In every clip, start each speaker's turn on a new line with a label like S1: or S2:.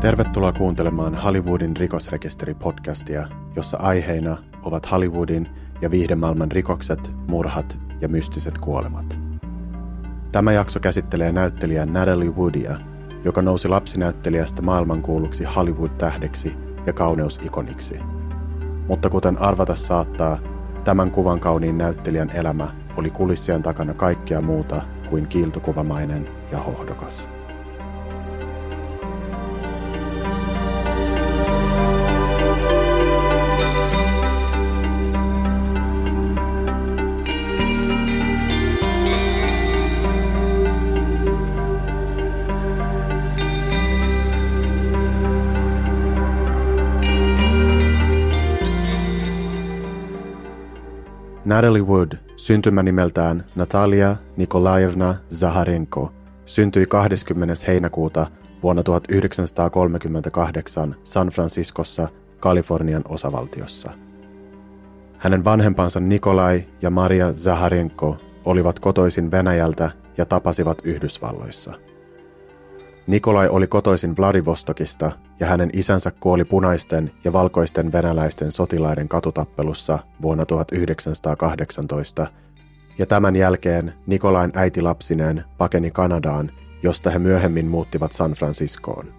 S1: Tervetuloa kuuntelemaan Hollywoodin rikosrekisteri-podcastia, jossa aiheina ovat Hollywoodin ja viihdemaailman rikokset, murhat ja mystiset kuolemat. Tämä jakso käsittelee näyttelijä Natalie Woodia, joka nousi lapsinäyttelijästä maailmankuuluksi Hollywood-tähdeksi ja kauneusikoniksi. Mutta kuten arvata saattaa, tämän kuvan kauniin näyttelijän elämä oli kulissien takana kaikkea muuta kuin kiiltokuvamainen ja hohdokas. Natalie Wood, syntymänimeltään Natalia Nikolaevna Zaharenko, syntyi 20. heinäkuuta vuonna 1938 San Franciscossa, Kalifornian osavaltiossa. Hänen vanhempansa Nikolai ja Maria Zaharenko olivat kotoisin Venäjältä ja tapasivat Yhdysvalloissa – Nikolai oli kotoisin Vladivostokista ja hänen isänsä kuoli punaisten ja valkoisten venäläisten sotilaiden katutappelussa vuonna 1918, ja tämän jälkeen Nikolain äiti lapsineen pakeni Kanadaan, josta he myöhemmin muuttivat San Franciscoon.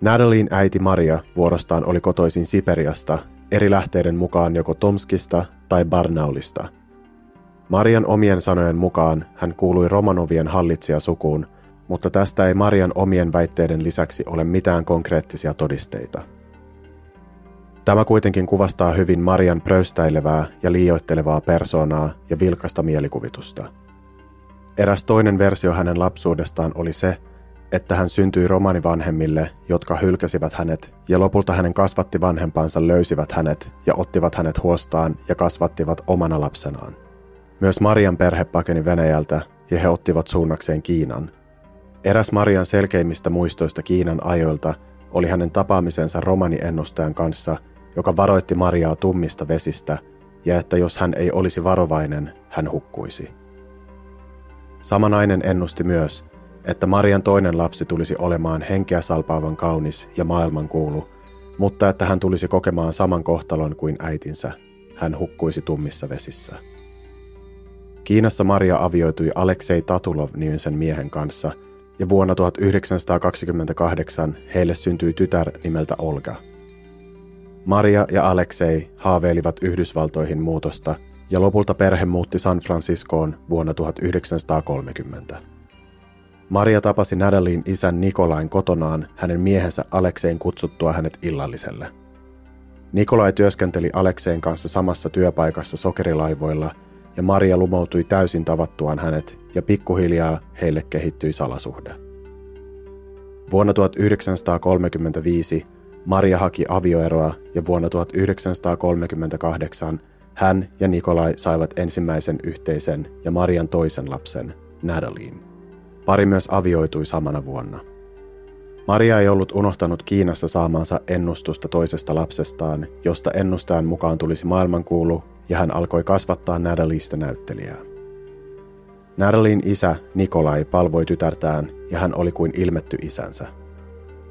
S1: Natalin äiti Maria vuorostaan oli kotoisin Siperiasta, eri lähteiden mukaan joko Tomskista tai Barnaulista. Marian omien sanojen mukaan hän kuului Romanovien hallitsijasukuun, mutta tästä ei Marian omien väitteiden lisäksi ole mitään konkreettisia todisteita. Tämä kuitenkin kuvastaa hyvin Marian pröystäilevää ja liioittelevaa persoonaa ja vilkasta mielikuvitusta. Eräs toinen versio hänen lapsuudestaan oli se, että hän syntyi romanivanhemmille, jotka hylkäsivät hänet, ja lopulta hänen kasvatti vanhempansa löysivät hänet ja ottivat hänet huostaan ja kasvattivat omana lapsenaan. Myös Marian perhe pakeni Venäjältä ja he ottivat suunnakseen Kiinan, Eräs Marian selkeimmistä muistoista Kiinan ajoilta oli hänen tapaamisensa romaniennustajan kanssa, joka varoitti Mariaa tummista vesistä ja että jos hän ei olisi varovainen, hän hukkuisi. Sama nainen ennusti myös, että Marian toinen lapsi tulisi olemaan henkeä salpaavan kaunis ja maailmankuulu, mutta että hän tulisi kokemaan saman kohtalon kuin äitinsä. Hän hukkuisi tummissa vesissä. Kiinassa Maria avioitui Aleksei Tatulov-nimisen miehen kanssa – ja vuonna 1928 heille syntyi tytär nimeltä Olga. Maria ja Aleksei haaveilivat Yhdysvaltoihin muutosta ja lopulta perhe muutti San Franciscoon vuonna 1930. Maria tapasi Nadalin isän Nikolain kotonaan hänen miehensä Aleksein kutsuttua hänet illalliselle. Nikolai työskenteli Alekseen kanssa samassa työpaikassa sokerilaivoilla ja Maria lumoutui täysin tavattuaan hänet ja pikkuhiljaa heille kehittyi salasuhde. Vuonna 1935 Maria haki avioeroa ja vuonna 1938 hän ja Nikolai saivat ensimmäisen yhteisen ja Marian toisen lapsen, Nadalin. Pari myös avioitui samana vuonna. Maria ei ollut unohtanut Kiinassa saamansa ennustusta toisesta lapsestaan, josta ennustajan mukaan tulisi maailmankuulu, ja hän alkoi kasvattaa Nadalista näyttelijää. Narlin isä Nikolai palvoi tytärtään ja hän oli kuin ilmetty isänsä.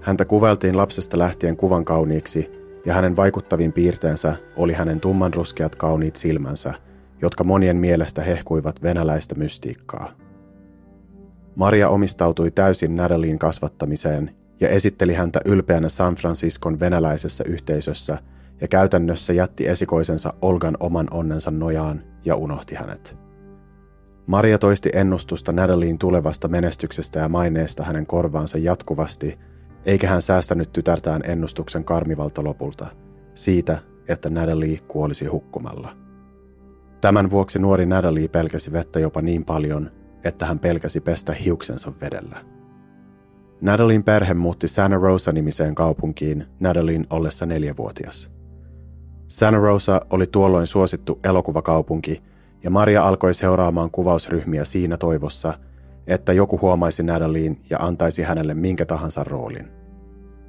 S1: Häntä kuveltiin lapsesta lähtien kuvan kauniiksi ja hänen vaikuttavin piirteensä oli hänen tummanruskeat kauniit silmänsä, jotka monien mielestä hehkuivat venäläistä mystiikkaa. Maria omistautui täysin Nadalin kasvattamiseen ja esitteli häntä ylpeänä San Franciscon venäläisessä yhteisössä ja käytännössä jätti esikoisensa Olgan oman onnensa nojaan ja unohti hänet. Maria toisti ennustusta Nadaliin tulevasta menestyksestä ja maineesta hänen korvaansa jatkuvasti, eikä hän säästänyt tytärtään ennustuksen karmivalta lopulta, siitä, että Natalie kuolisi hukkumalla. Tämän vuoksi nuori Natalie pelkäsi vettä jopa niin paljon, että hän pelkäsi pestä hiuksensa vedellä. Nadalin perhe muutti Santa Rosa-nimiseen kaupunkiin Nadalin ollessa neljävuotias. Santa Rosa oli tuolloin suosittu elokuvakaupunki – ja Maria alkoi seuraamaan kuvausryhmiä siinä toivossa, että joku huomaisi Nadaliin ja antaisi hänelle minkä tahansa roolin.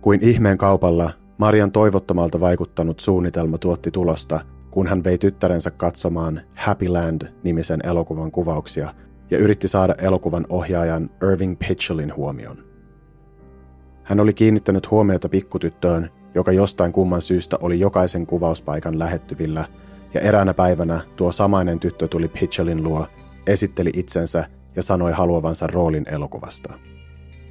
S1: Kuin ihmeen kaupalla, Marian toivottomalta vaikuttanut suunnitelma tuotti tulosta, kun hän vei tyttärensä katsomaan Happy Land-nimisen elokuvan kuvauksia ja yritti saada elokuvan ohjaajan Irving Pitchellin huomion. Hän oli kiinnittänyt huomiota pikkutyttöön, joka jostain kumman syystä oli jokaisen kuvauspaikan lähettyvillä, ja eräänä päivänä tuo samainen tyttö tuli Pitchellin luo, esitteli itsensä ja sanoi haluavansa roolin elokuvasta.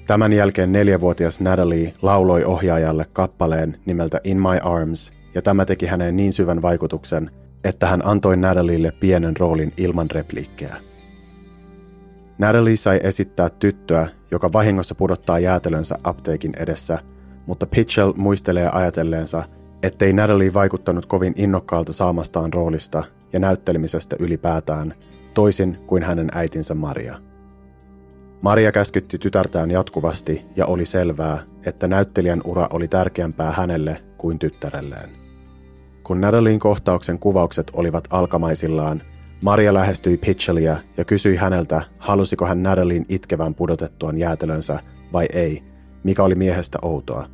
S1: Tämän jälkeen neljävuotias Natalie lauloi ohjaajalle kappaleen nimeltä In My Arms, ja tämä teki häneen niin syvän vaikutuksen, että hän antoi Natalielle pienen roolin ilman repliikkejä. Natalie sai esittää tyttöä, joka vahingossa pudottaa jäätelönsä apteekin edessä, mutta Pitchell muistelee ajatelleensa, ettei Natalie vaikuttanut kovin innokkaalta saamastaan roolista ja näyttelemisestä ylipäätään, toisin kuin hänen äitinsä Maria. Maria käskytti tytärtään jatkuvasti ja oli selvää, että näyttelijän ura oli tärkeämpää hänelle kuin tyttärelleen. Kun Natalien kohtauksen kuvaukset olivat alkamaisillaan, Maria lähestyi Pitchellia ja kysyi häneltä, halusiko hän Natalien itkevän pudotettuaan jäätelönsä vai ei, mikä oli miehestä outoa.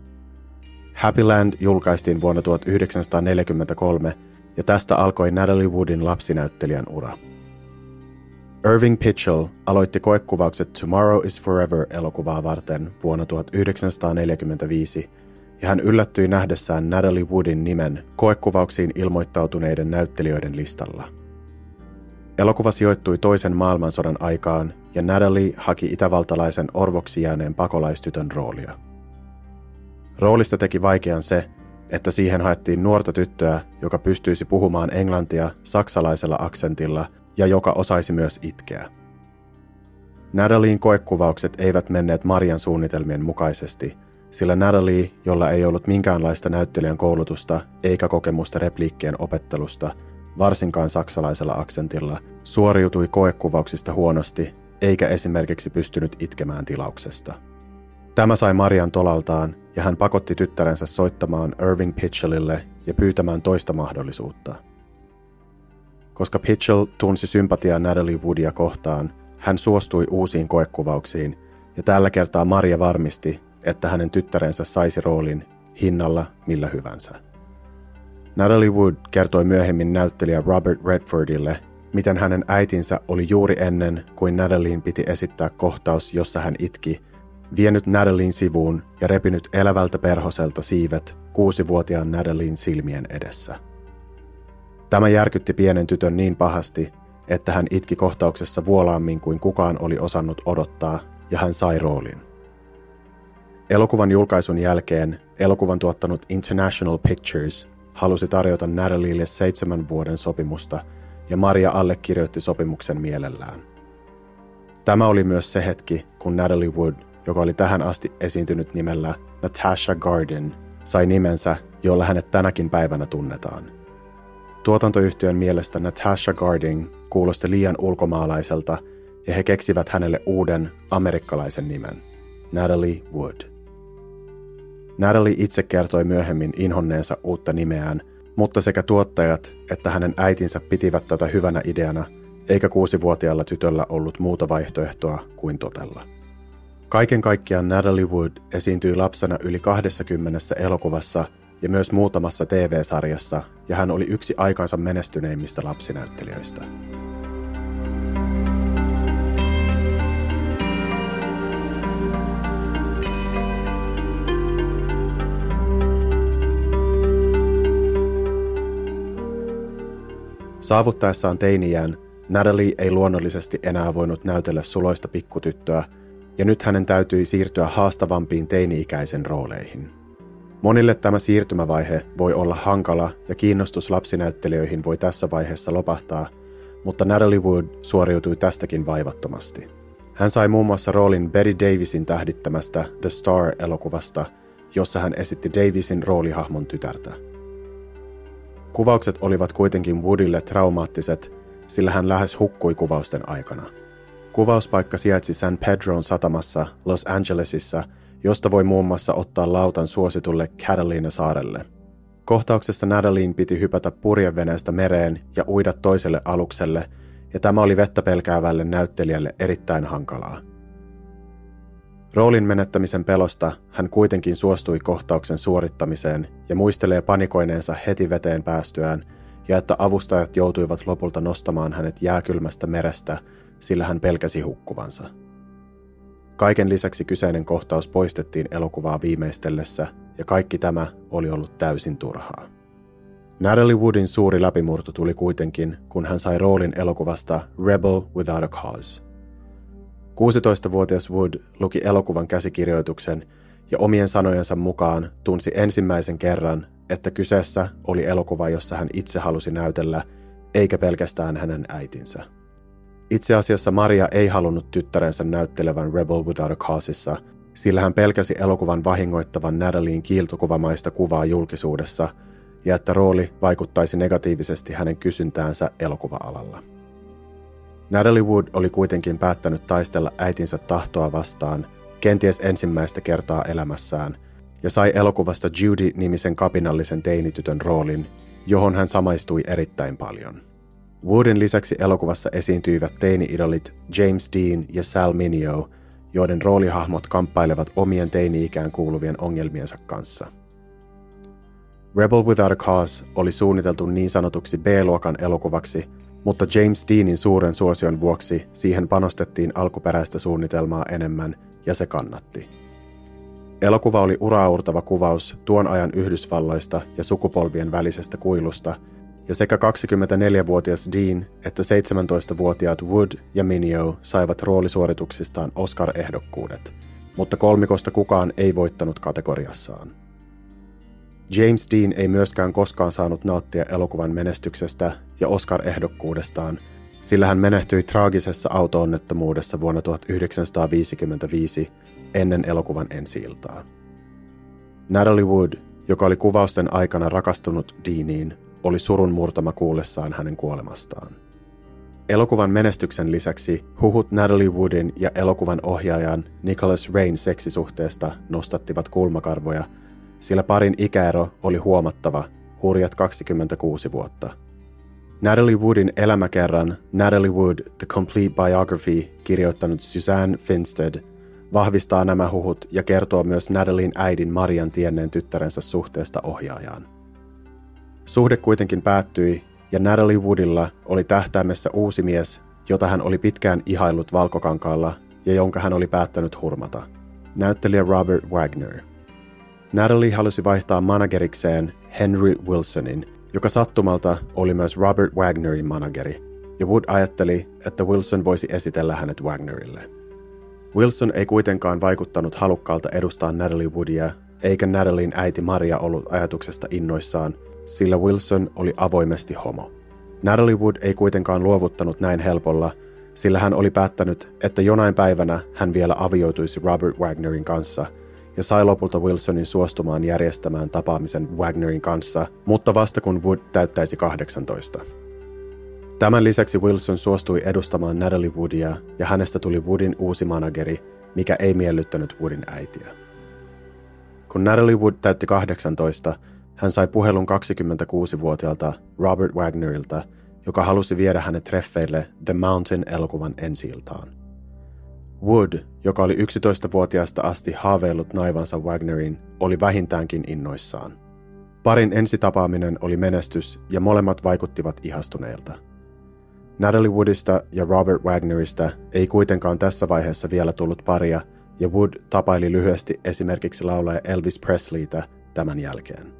S1: Happyland julkaistiin vuonna 1943 ja tästä alkoi Natalie Woodin lapsinäyttelijän ura. Irving Pitchell aloitti koekuvaukset Tomorrow is Forever-elokuvaa varten vuonna 1945, ja hän yllättyi nähdessään Natalie Woodin nimen koekuvauksiin ilmoittautuneiden näyttelijöiden listalla. Elokuva sijoittui toisen maailmansodan aikaan, ja Natalie haki itävaltalaisen orvoksi jääneen pakolaistytön roolia. Roolista teki vaikean se, että siihen haettiin nuorta tyttöä, joka pystyisi puhumaan englantia saksalaisella aksentilla – ja joka osaisi myös itkeä. Natalien koekuvaukset eivät menneet Marian suunnitelmien mukaisesti, sillä Natalie, jolla ei ollut minkäänlaista näyttelijän koulutusta eikä kokemusta repliikkien opettelusta, varsinkaan saksalaisella aksentilla, suoriutui koekuvauksista huonosti eikä esimerkiksi pystynyt itkemään tilauksesta. Tämä sai Marian tolaltaan ja hän pakotti tyttärensä soittamaan Irving Pitchellille ja pyytämään toista mahdollisuutta – koska Pitchell tunsi sympatiaa Natalie Woodia kohtaan, hän suostui uusiin koekuvauksiin, ja tällä kertaa Maria varmisti, että hänen tyttärensä saisi roolin hinnalla millä hyvänsä. Natalie Wood kertoi myöhemmin näyttelijä Robert Redfordille, miten hänen äitinsä oli juuri ennen kuin Natalien piti esittää kohtaus, jossa hän itki, vienyt Natalien sivuun ja repinyt elävältä perhoselta siivet kuusivuotiaan Natalien silmien edessä. Tämä järkytti pienen tytön niin pahasti, että hän itki kohtauksessa vuolaammin kuin kukaan oli osannut odottaa, ja hän sai roolin. Elokuvan julkaisun jälkeen elokuvan tuottanut International Pictures halusi tarjota Natalielle seitsemän vuoden sopimusta, ja Maria allekirjoitti sopimuksen mielellään. Tämä oli myös se hetki, kun Natalie Wood, joka oli tähän asti esiintynyt nimellä Natasha Garden, sai nimensä, jolla hänet tänäkin päivänä tunnetaan – Tuotantoyhtiön mielestä Natasha Garding kuulosti liian ulkomaalaiselta ja he keksivät hänelle uuden amerikkalaisen nimen, Natalie Wood. Natalie itse kertoi myöhemmin inhonneensa uutta nimeään, mutta sekä tuottajat että hänen äitinsä pitivät tätä hyvänä ideana, eikä kuusivuotiaalla tytöllä ollut muuta vaihtoehtoa kuin totella. Kaiken kaikkiaan Natalie Wood esiintyi lapsena yli 20 elokuvassa ja myös muutamassa TV-sarjassa, ja hän oli yksi aikansa menestyneimmistä lapsinäyttelijöistä. Saavuttaessaan teiniään Natalie ei luonnollisesti enää voinut näytellä suloista pikkutyttöä, ja nyt hänen täytyi siirtyä haastavampiin teini-ikäisen rooleihin – Monille tämä siirtymävaihe voi olla hankala ja kiinnostus lapsinäyttelijöihin voi tässä vaiheessa lopahtaa, mutta Natalie Wood suoriutui tästäkin vaivattomasti. Hän sai muun muassa roolin Betty Davisin tähdittämästä The Star-elokuvasta, jossa hän esitti Davisin roolihahmon tytärtä. Kuvaukset olivat kuitenkin Woodille traumaattiset, sillä hän lähes hukkui kuvausten aikana. Kuvauspaikka sijaitsi San Pedron satamassa Los Angelesissa – josta voi muun muassa ottaa lautan suositulle Catalina-saarelle. Kohtauksessa Natalie piti hypätä purjeveneestä mereen ja uida toiselle alukselle, ja tämä oli vettä pelkäävälle näyttelijälle erittäin hankalaa. Roolin menettämisen pelosta hän kuitenkin suostui kohtauksen suorittamiseen ja muistelee panikoineensa heti veteen päästyään ja että avustajat joutuivat lopulta nostamaan hänet jääkylmästä merestä, sillä hän pelkäsi hukkuvansa. Kaiken lisäksi kyseinen kohtaus poistettiin elokuvaa viimeistellessä, ja kaikki tämä oli ollut täysin turhaa. Natalie Woodin suuri läpimurto tuli kuitenkin, kun hän sai roolin elokuvasta Rebel Without a Cause. 16-vuotias Wood luki elokuvan käsikirjoituksen ja omien sanojensa mukaan tunsi ensimmäisen kerran, että kyseessä oli elokuva, jossa hän itse halusi näytellä, eikä pelkästään hänen äitinsä. Itse asiassa Maria ei halunnut tyttärensä näyttelevän Rebel Without a Causeissa, sillä hän pelkäsi elokuvan vahingoittavan Natalien kiiltokuvamaista kuvaa julkisuudessa ja että rooli vaikuttaisi negatiivisesti hänen kysyntäänsä elokuva-alalla. Natalie Wood oli kuitenkin päättänyt taistella äitinsä tahtoa vastaan, kenties ensimmäistä kertaa elämässään, ja sai elokuvasta Judy-nimisen kapinallisen teinitytön roolin, johon hän samaistui erittäin paljon. Woodin lisäksi elokuvassa esiintyivät teini-idolit James Dean ja Sal Mineo, joiden roolihahmot kamppailevat omien teini-ikään kuuluvien ongelmiensa kanssa. Rebel Without a Cause oli suunniteltu niin sanotuksi B-luokan elokuvaksi, mutta James Deanin suuren suosion vuoksi siihen panostettiin alkuperäistä suunnitelmaa enemmän ja se kannatti. Elokuva oli uraurtava kuvaus tuon ajan Yhdysvalloista ja sukupolvien välisestä kuilusta, ja sekä 24-vuotias Dean että 17-vuotiaat Wood ja Minio saivat roolisuorituksistaan Oscar-ehdokkuudet, mutta kolmikosta kukaan ei voittanut kategoriassaan. James Dean ei myöskään koskaan saanut nauttia elokuvan menestyksestä ja Oscar-ehdokkuudestaan, sillä hän menehtyi traagisessa autoonnettomuudessa vuonna 1955 ennen elokuvan ensi-iltaa. Natalie Wood, joka oli kuvausten aikana rakastunut Deaniin, oli surun murtama kuullessaan hänen kuolemastaan. Elokuvan menestyksen lisäksi huhut Natalie Woodin ja elokuvan ohjaajan Nicholas Rain seksisuhteesta nostattivat kulmakarvoja – sillä parin ikäero oli huomattava, hurjat 26 vuotta. Natalie Woodin elämäkerran Natalie Wood The Complete Biography kirjoittanut Suzanne Finstead vahvistaa nämä huhut ja kertoo myös Natalien äidin Marian tienneen tyttärensä suhteesta ohjaajaan. Suhde kuitenkin päättyi ja Natalie Woodilla oli tähtäimessä uusi mies, jota hän oli pitkään ihaillut valkokankaalla ja jonka hän oli päättänyt hurmata. Näyttelijä Robert Wagner – Natalie halusi vaihtaa managerikseen Henry Wilsonin, joka sattumalta oli myös Robert Wagnerin manageri, ja Wood ajatteli, että Wilson voisi esitellä hänet Wagnerille. Wilson ei kuitenkaan vaikuttanut halukkaalta edustaa Natalie Woodia, eikä Natalien äiti Maria ollut ajatuksesta innoissaan, sillä Wilson oli avoimesti homo. Natalie Wood ei kuitenkaan luovuttanut näin helpolla, sillä hän oli päättänyt, että jonain päivänä hän vielä avioituisi Robert Wagnerin kanssa – ja sai lopulta Wilsonin suostumaan järjestämään tapaamisen Wagnerin kanssa, mutta vasta kun Wood täyttäisi 18. Tämän lisäksi Wilson suostui edustamaan Natalie Woodia ja hänestä tuli Woodin uusi manageri, mikä ei miellyttänyt Woodin äitiä. Kun Natalie Wood täytti 18, hän sai puhelun 26-vuotiaalta Robert Wagnerilta, joka halusi viedä hänet treffeille The Mountain-elokuvan ensi -iltaan. Wood, joka oli 11-vuotiaasta asti haaveillut naivansa Wagnerin, oli vähintäänkin innoissaan. Parin ensitapaaminen oli menestys ja molemmat vaikuttivat ihastuneilta. Natalie Woodista ja Robert Wagnerista ei kuitenkaan tässä vaiheessa vielä tullut paria, ja Wood tapaili lyhyesti esimerkiksi laulaja Elvis Presleytä tämän jälkeen.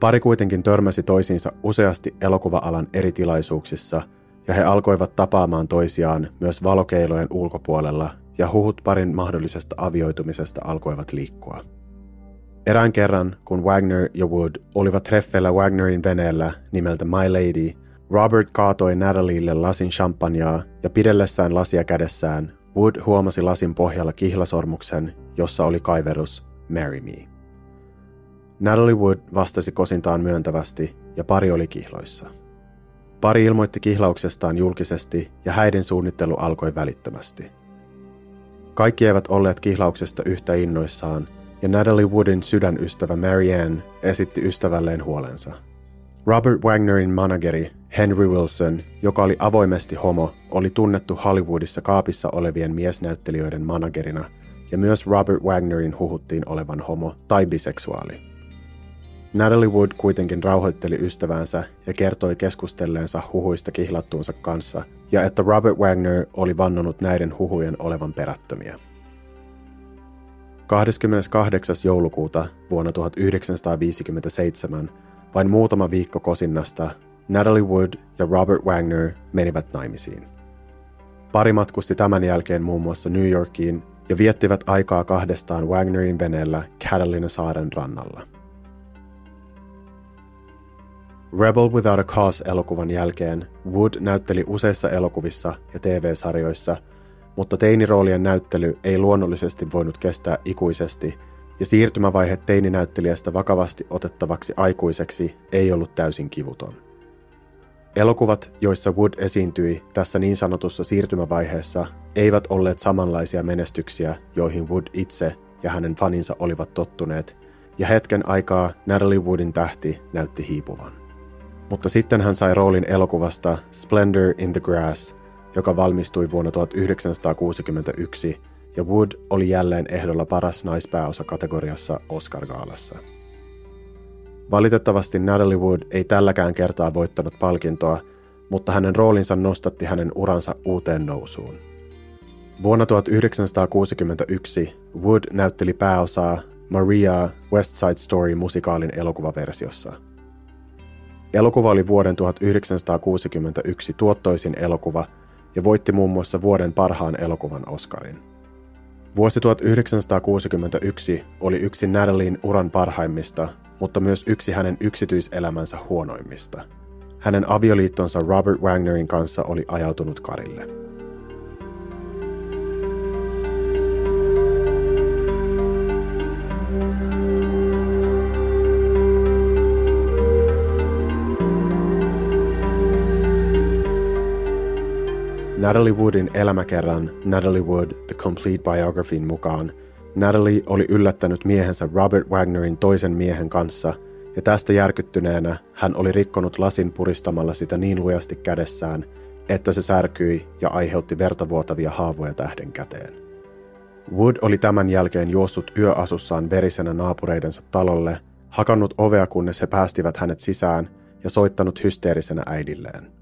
S1: Pari kuitenkin törmäsi toisiinsa useasti elokuva-alan eri tilaisuuksissa – ja he alkoivat tapaamaan toisiaan myös valokeilojen ulkopuolella ja huhut parin mahdollisesta avioitumisesta alkoivat liikkua. Erään kerran, kun Wagner ja Wood olivat treffeillä Wagnerin veneellä nimeltä My Lady, Robert kaatoi Natalielle lasin champagnea ja pidellessään lasia kädessään Wood huomasi lasin pohjalla kihlasormuksen, jossa oli kaiverus Marry Me. Natalie Wood vastasi kosintaan myöntävästi ja pari oli kihloissa. Pari ilmoitti kihlauksestaan julkisesti ja häiden suunnittelu alkoi välittömästi. Kaikki eivät olleet kihlauksesta yhtä innoissaan, ja Natalie Woodin sydänystävä Marianne esitti ystävälleen huolensa. Robert Wagnerin manageri Henry Wilson, joka oli avoimesti homo, oli tunnettu Hollywoodissa kaapissa olevien miesnäyttelijöiden managerina, ja myös Robert Wagnerin huhuttiin olevan homo tai biseksuaali. Natalie Wood kuitenkin rauhoitteli ystävänsä ja kertoi keskustelleensa huhuista kihlattuunsa kanssa ja että Robert Wagner oli vannonut näiden huhujen olevan perättömiä. 28. joulukuuta vuonna 1957, vain muutama viikko kosinnasta, Natalie Wood ja Robert Wagner menivät naimisiin. Pari matkusti tämän jälkeen muun muassa New Yorkiin ja viettivät aikaa kahdestaan Wagnerin veneellä Catalina saaren rannalla. Rebel Without a Cause-elokuvan jälkeen Wood näytteli useissa elokuvissa ja TV-sarjoissa, mutta teiniroolien näyttely ei luonnollisesti voinut kestää ikuisesti, ja siirtymävaihe teininäyttelijästä vakavasti otettavaksi aikuiseksi ei ollut täysin kivuton. Elokuvat, joissa Wood esiintyi tässä niin sanotussa siirtymävaiheessa, eivät olleet samanlaisia menestyksiä, joihin Wood itse ja hänen faninsa olivat tottuneet, ja hetken aikaa Natalie Woodin tähti näytti hiipuvan. Mutta sitten hän sai roolin elokuvasta Splendor in the Grass, joka valmistui vuonna 1961, ja Wood oli jälleen ehdolla paras naispääosa kategoriassa Oscar-gaalassa. Valitettavasti Natalie Wood ei tälläkään kertaa voittanut palkintoa, mutta hänen roolinsa nostatti hänen uransa uuteen nousuun. Vuonna 1961 Wood näytteli pääosaa Maria West Side Story musikaalin elokuvaversiossa. Elokuva oli vuoden 1961 tuottoisin elokuva ja voitti muun muassa vuoden parhaan elokuvan Oscarin. Vuosi 1961 oli yksi Natalien uran parhaimmista mutta myös yksi hänen yksityiselämänsä huonoimmista. Hänen avioliittonsa Robert Wagnerin kanssa oli ajautunut karille. Natalie Woodin elämäkerran Natalie Wood The Complete Biographyin mukaan – Natalie oli yllättänyt miehensä Robert Wagnerin toisen miehen kanssa, ja tästä järkyttyneenä hän oli rikkonut lasin puristamalla sitä niin lujasti kädessään, että se särkyi ja aiheutti vertavuotavia haavoja tähden käteen. Wood oli tämän jälkeen juossut yöasussaan verisenä naapureidensa talolle, hakannut ovea kunnes he päästivät hänet sisään ja soittanut hysteerisenä äidilleen.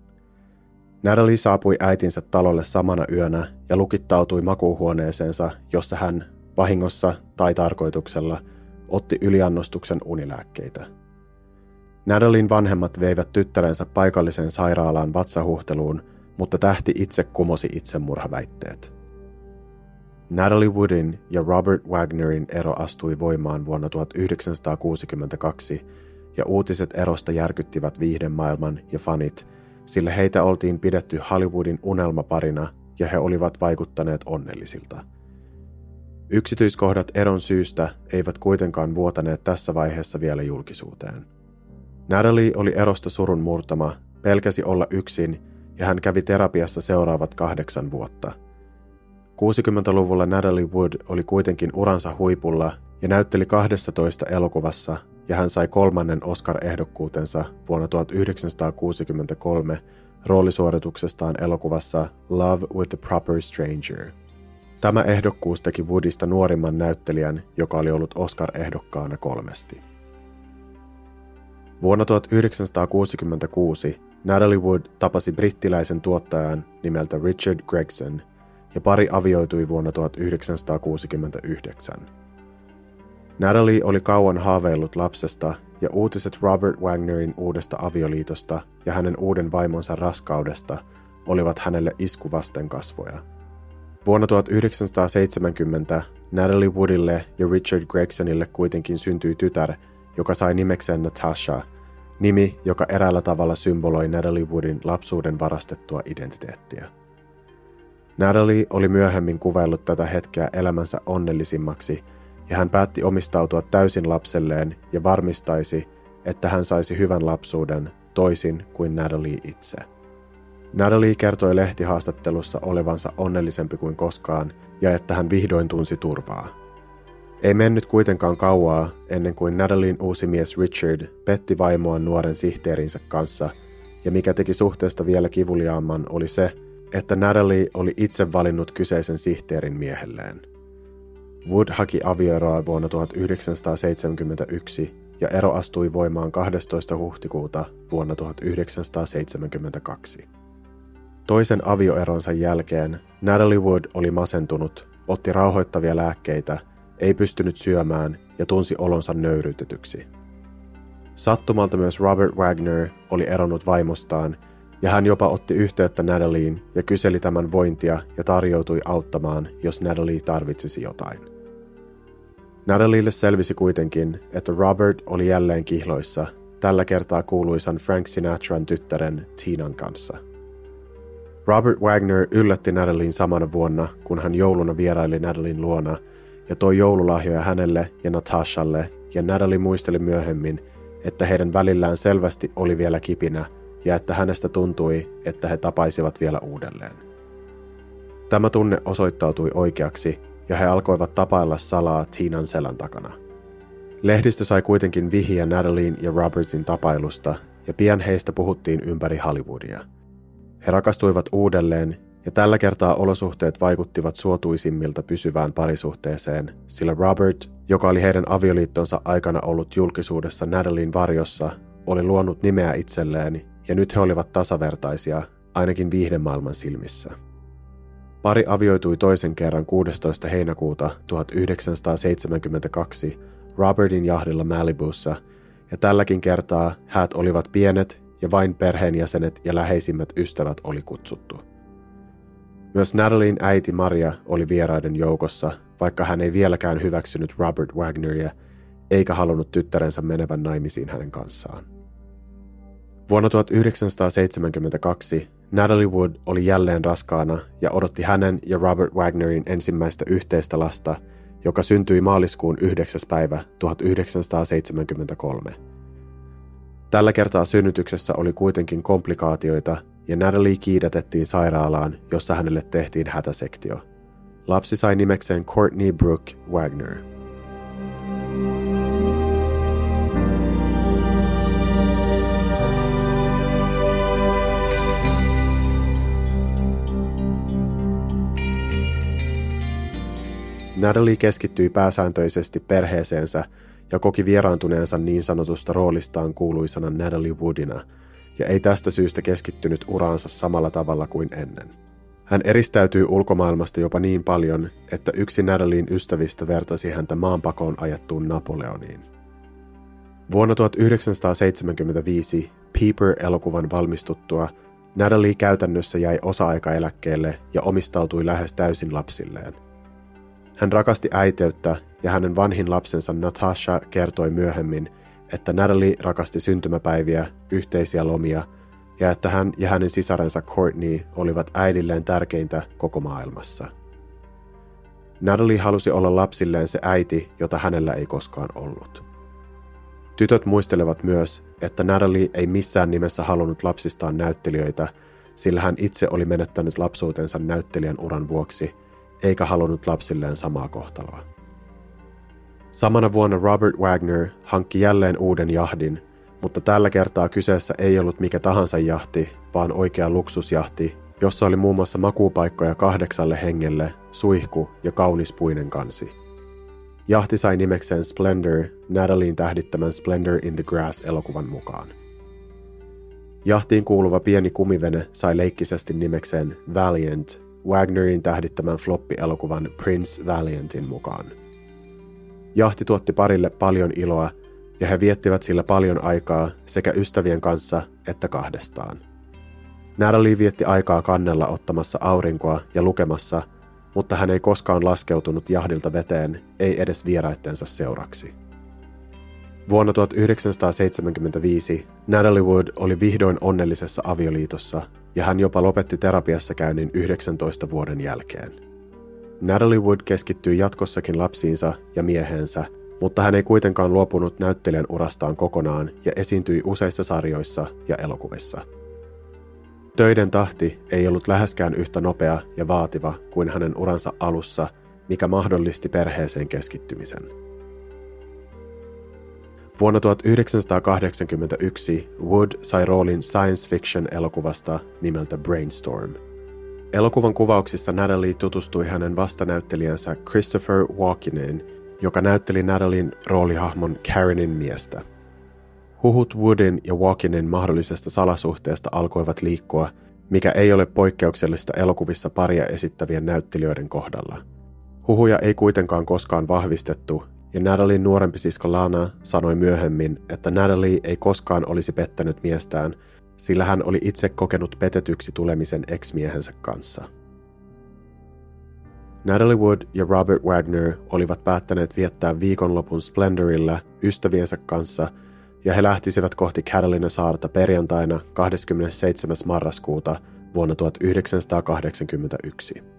S1: Natalie saapui äitinsä talolle samana yönä ja lukittautui makuuhuoneeseensa, jossa hän vahingossa tai tarkoituksella otti yliannostuksen unilääkkeitä. Nadalin vanhemmat veivät tyttärensä paikalliseen sairaalaan vatsahuhteluun, mutta tähti itse kumosi itsemurhaväitteet. Natalie Woodin ja Robert Wagnerin ero astui voimaan vuonna 1962, ja uutiset erosta järkyttivät viihdemaailman ja fanit, sillä heitä oltiin pidetty Hollywoodin unelmaparina ja he olivat vaikuttaneet onnellisilta – Yksityiskohdat eron syystä eivät kuitenkaan vuotaneet tässä vaiheessa vielä julkisuuteen. Natalie oli erosta surun murtama, pelkäsi olla yksin ja hän kävi terapiassa seuraavat kahdeksan vuotta. 60-luvulla Natalie Wood oli kuitenkin uransa huipulla ja näytteli 12 elokuvassa ja hän sai kolmannen Oscar-ehdokkuutensa vuonna 1963 roolisuorituksestaan elokuvassa Love with the Proper Stranger – Tämä ehdokkuus teki Woodista nuorimman näyttelijän, joka oli ollut Oscar-ehdokkaana kolmesti. Vuonna 1966 Natalie Wood tapasi brittiläisen tuottajan nimeltä Richard Gregson ja pari avioitui vuonna 1969. Natalie oli kauan haaveillut lapsesta ja uutiset Robert Wagnerin uudesta avioliitosta ja hänen uuden vaimonsa raskaudesta olivat hänelle iskuvasten kasvoja – Vuonna 1970 Natalie Woodille ja Richard Gregsonille kuitenkin syntyi tytär, joka sai nimekseen Natasha, nimi, joka eräällä tavalla symboloi Natalie Woodin lapsuuden varastettua identiteettiä. Natalie oli myöhemmin kuvaillut tätä hetkeä elämänsä onnellisimmaksi, ja hän päätti omistautua täysin lapselleen ja varmistaisi, että hän saisi hyvän lapsuuden toisin kuin Natalie itse. Natalie kertoi lehtihaastattelussa olevansa onnellisempi kuin koskaan ja että hän vihdoin tunsi turvaa. Ei mennyt kuitenkaan kauaa ennen kuin Natalien uusi mies Richard petti vaimoaan nuoren sihteerinsä kanssa, ja mikä teki suhteesta vielä kivuliaamman oli se, että Natalie oli itse valinnut kyseisen sihteerin miehelleen. Wood haki avioeroa vuonna 1971 ja ero astui voimaan 12. huhtikuuta vuonna 1972. Toisen avioeronsa jälkeen Natalie Wood oli masentunut, otti rauhoittavia lääkkeitä ei pystynyt syömään ja tunsi olonsa nöyryytetyksi. Sattumalta myös Robert Wagner oli eronnut vaimostaan ja hän jopa otti yhteyttä Natalien ja kyseli tämän vointia ja tarjoutui auttamaan, jos Natalie tarvitsisi jotain. Natalielle selvisi kuitenkin, että Robert oli jälleen kihloissa, tällä kertaa kuuluisan Frank Sinatran tyttären Tinan kanssa. Robert Wagner yllätti Natalien samana vuonna, kun hän jouluna vieraili Natalien luona ja toi joululahjoja hänelle ja Natashalle, ja Natalie muisteli myöhemmin, että heidän välillään selvästi oli vielä kipinä ja että hänestä tuntui, että he tapaisivat vielä uudelleen. Tämä tunne osoittautui oikeaksi ja he alkoivat tapailla salaa Tiinan selän takana. Lehdistö sai kuitenkin vihiä Natalien ja Robertin tapailusta ja pian heistä puhuttiin ympäri Hollywoodia. He rakastuivat uudelleen ja tällä kertaa olosuhteet vaikuttivat suotuisimmilta pysyvään parisuhteeseen, sillä Robert, joka oli heidän avioliittonsa aikana ollut julkisuudessa Natalien varjossa, oli luonut nimeä itselleen ja nyt he olivat tasavertaisia, ainakin viihdemaailman silmissä. Pari avioitui toisen kerran 16. heinäkuuta 1972 Robertin jahdilla Malibussa, ja tälläkin kertaa häät olivat pienet ja vain perheenjäsenet ja läheisimmät ystävät oli kutsuttu. Myös Natalien äiti Maria oli vieraiden joukossa, vaikka hän ei vieläkään hyväksynyt Robert Wagneria eikä halunnut tyttärensä menevän naimisiin hänen kanssaan. Vuonna 1972 Natalie Wood oli jälleen raskaana ja odotti hänen ja Robert Wagnerin ensimmäistä yhteistä lasta, joka syntyi maaliskuun 9. päivä 1973. Tällä kertaa synnytyksessä oli kuitenkin komplikaatioita ja Natalie kiidätettiin sairaalaan, jossa hänelle tehtiin hätäsektio. Lapsi sai nimekseen Courtney Brooke Wagner. Natalie keskittyi pääsääntöisesti perheeseensä ja koki vieraantuneensa niin sanotusta roolistaan kuuluisana Natalie Woodina, ja ei tästä syystä keskittynyt uraansa samalla tavalla kuin ennen. Hän eristäytyi ulkomaailmasta jopa niin paljon, että yksi Natalien ystävistä vertasi häntä maanpakoon ajattuun Napoleoniin. Vuonna 1975 Peeper-elokuvan valmistuttua Natalie käytännössä jäi osa-aikaeläkkeelle ja omistautui lähes täysin lapsilleen. Hän rakasti äiteyttä ja hänen vanhin lapsensa Natasha kertoi myöhemmin, että Natalie rakasti syntymäpäiviä, yhteisiä lomia ja että hän ja hänen sisarensa Courtney olivat äidilleen tärkeintä koko maailmassa. Natalie halusi olla lapsilleen se äiti, jota hänellä ei koskaan ollut. Tytöt muistelevat myös, että Natalie ei missään nimessä halunnut lapsistaan näyttelijöitä, sillä hän itse oli menettänyt lapsuutensa näyttelijän uran vuoksi, eikä halunnut lapsilleen samaa kohtaloa. Samana vuonna Robert Wagner hankki jälleen uuden jahdin, mutta tällä kertaa kyseessä ei ollut mikä tahansa jahti, vaan oikea luksusjahti, jossa oli muun muassa makuupaikkoja kahdeksalle hengelle, suihku ja kaunis puinen kansi. Jahti sai nimekseen Splendor Natalien tähdittämän Splendor in the Grass-elokuvan mukaan. Jahtiin kuuluva pieni kumivene sai leikkisesti nimekseen Valiant Wagnerin tähdittämän floppi-elokuvan Prince Valiantin mukaan. Jahti tuotti parille paljon iloa ja he viettivät sillä paljon aikaa sekä ystävien kanssa että kahdestaan. Natalie vietti aikaa kannella ottamassa aurinkoa ja lukemassa, mutta hän ei koskaan laskeutunut jahdilta veteen, ei edes vieraittensa seuraksi. Vuonna 1975 Natalie Wood oli vihdoin onnellisessa avioliitossa ja hän jopa lopetti terapiassa käynnin 19 vuoden jälkeen. Natalie Wood keskittyi jatkossakin lapsiinsa ja miehensä, mutta hän ei kuitenkaan luopunut näyttelijän urastaan kokonaan ja esiintyi useissa sarjoissa ja elokuvissa. Töiden tahti ei ollut läheskään yhtä nopea ja vaativa kuin hänen uransa alussa, mikä mahdollisti perheeseen keskittymisen. Vuonna 1981 Wood sai roolin science fiction-elokuvasta nimeltä Brainstorm – Elokuvan kuvauksissa Natalie tutustui hänen vastanäyttelijänsä Christopher Walkeneen, joka näytteli Natalien roolihahmon Karenin miestä. Huhut Woodin ja Walkenen mahdollisesta salasuhteesta alkoivat liikkua, mikä ei ole poikkeuksellista elokuvissa paria esittävien näyttelijöiden kohdalla. Huhuja ei kuitenkaan koskaan vahvistettu, ja Natalien nuorempi sisko Lana sanoi myöhemmin, että Natalie ei koskaan olisi pettänyt miestään, sillä hän oli itse kokenut petetyksi tulemisen ex-miehensä kanssa. Natalie Wood ja Robert Wagner olivat päättäneet viettää viikonlopun Splendorilla ystäviensä kanssa ja he lähtisivät kohti Catalina saarta perjantaina 27. marraskuuta vuonna 1981.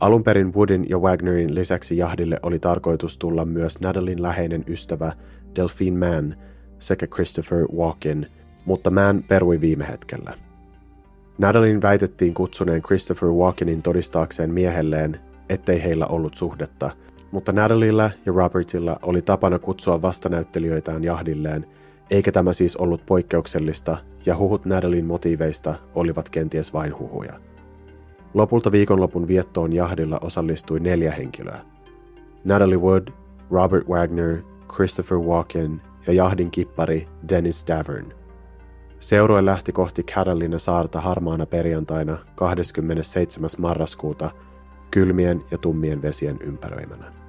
S1: Alun perin Woodin ja Wagnerin lisäksi jahdille oli tarkoitus tulla myös Natalin läheinen ystävä Delphine Mann sekä Christopher Walken, mutta Mann perui viime hetkellä. Nadalin väitettiin kutsuneen Christopher Walkenin todistaakseen miehelleen, ettei heillä ollut suhdetta, mutta Natalilla ja Robertilla oli tapana kutsua vastanäyttelijöitään jahdilleen, eikä tämä siis ollut poikkeuksellista, ja huhut Nadalin motiiveista olivat kenties vain huhuja. Lopulta viikonlopun viettoon jahdilla osallistui neljä henkilöä. Natalie Wood, Robert Wagner, Christopher Walken ja jahdin kippari Dennis Davern – Seurue lähti kohti Carolina saarta harmaana perjantaina 27. marraskuuta kylmien ja tummien vesien ympäröimänä.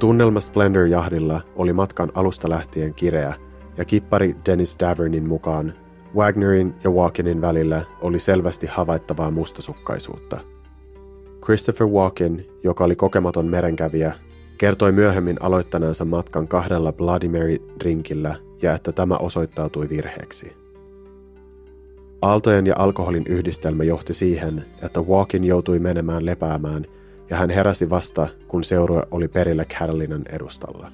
S1: Tunnelma Splendor-jahdilla oli matkan alusta lähtien kireä, ja kippari Dennis Davernin mukaan Wagnerin ja Walkenin välillä oli selvästi havaittavaa mustasukkaisuutta. Christopher Walken, joka oli kokematon merenkävijä, kertoi myöhemmin aloittaneensa matkan kahdella Bloody Mary-drinkillä ja että tämä osoittautui virheeksi. Aaltojen ja alkoholin yhdistelmä johti siihen, että Walken joutui menemään lepäämään ja hän heräsi vasta, kun seurue oli perillä Carolinan edustalla.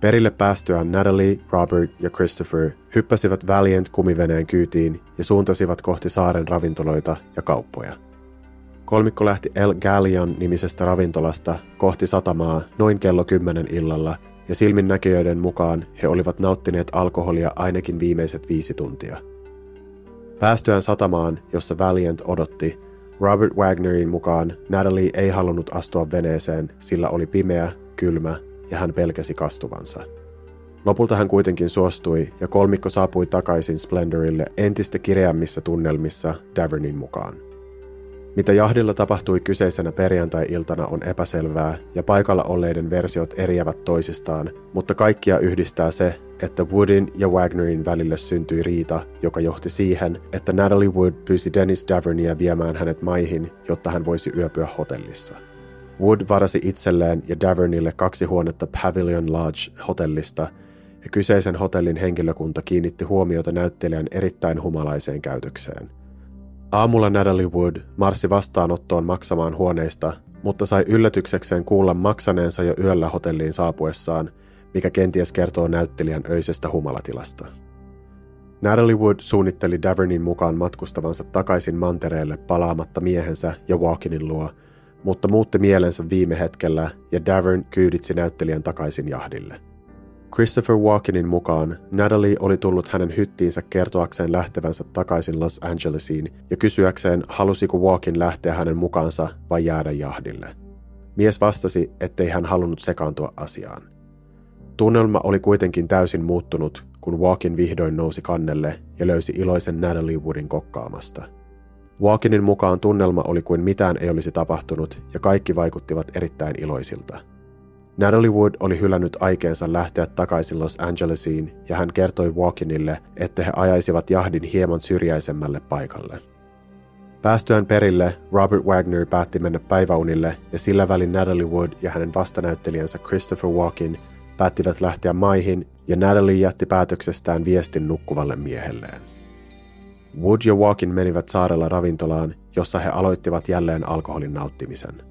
S1: Perille päästyään Natalie, Robert ja Christopher hyppäsivät Valiant kumiveneen kyytiin ja suuntasivat kohti saaren ravintoloita ja kauppoja. Kolmikko lähti El Gallion nimisestä ravintolasta kohti satamaa noin kello 10 illalla ja silminnäkijöiden mukaan he olivat nauttineet alkoholia ainakin viimeiset viisi tuntia. Päästyään satamaan, jossa Valiant odotti, Robert Wagnerin mukaan Natalie ei halunnut astua veneeseen, sillä oli pimeä, kylmä ja hän pelkäsi kastuvansa. Lopulta hän kuitenkin suostui ja kolmikko saapui takaisin Splendorille entistä kireämmissä tunnelmissa Davernin mukaan. Mitä jahdilla tapahtui kyseisenä perjantai-iltana on epäselvää ja paikalla olleiden versiot eriävät toisistaan, mutta kaikkia yhdistää se, että Woodin ja Wagnerin välille syntyi riita, joka johti siihen, että Natalie Wood pyysi Dennis Davernia viemään hänet maihin, jotta hän voisi yöpyä hotellissa. Wood varasi itselleen ja Davernille kaksi huonetta Pavilion Lodge-hotellista, ja kyseisen hotellin henkilökunta kiinnitti huomiota näyttelijän erittäin humalaiseen käytökseen. Aamulla Natalie Wood marssi vastaanottoon maksamaan huoneista, mutta sai yllätyksekseen kuulla maksaneensa jo yöllä hotelliin saapuessaan, mikä kenties kertoo näyttelijän öisestä humalatilasta. Natalie Wood suunnitteli Davernin mukaan matkustavansa takaisin mantereelle palaamatta miehensä ja Walkinin luo – mutta muutti mielensä viime hetkellä ja Davern kyyditsi näyttelijän takaisin jahdille. Christopher Walkenin mukaan Natalie oli tullut hänen hyttiinsä kertoakseen lähtevänsä takaisin Los Angelesiin ja kysyäkseen, halusiko Walkin lähteä hänen mukaansa vai jäädä jahdille. Mies vastasi, ettei hän halunnut sekaantua asiaan. Tunnelma oli kuitenkin täysin muuttunut, kun Walkin vihdoin nousi kannelle ja löysi iloisen Natalie Woodin kokkaamasta – Walkenin mukaan tunnelma oli kuin mitään ei olisi tapahtunut ja kaikki vaikuttivat erittäin iloisilta. Natalie Wood oli hylännyt aikeensa lähteä takaisin Los Angelesiin ja hän kertoi Walkenille, että he ajaisivat jahdin hieman syrjäisemmälle paikalle. Päästyään perille, Robert Wagner päätti mennä päiväunille ja sillä välin Natalie Wood ja hänen vastanäyttelijänsä Christopher Walken päättivät lähteä maihin ja Natalie jätti päätöksestään viestin nukkuvalle miehelleen. Wood ja Walkin menivät saarella ravintolaan, jossa he aloittivat jälleen alkoholin nauttimisen.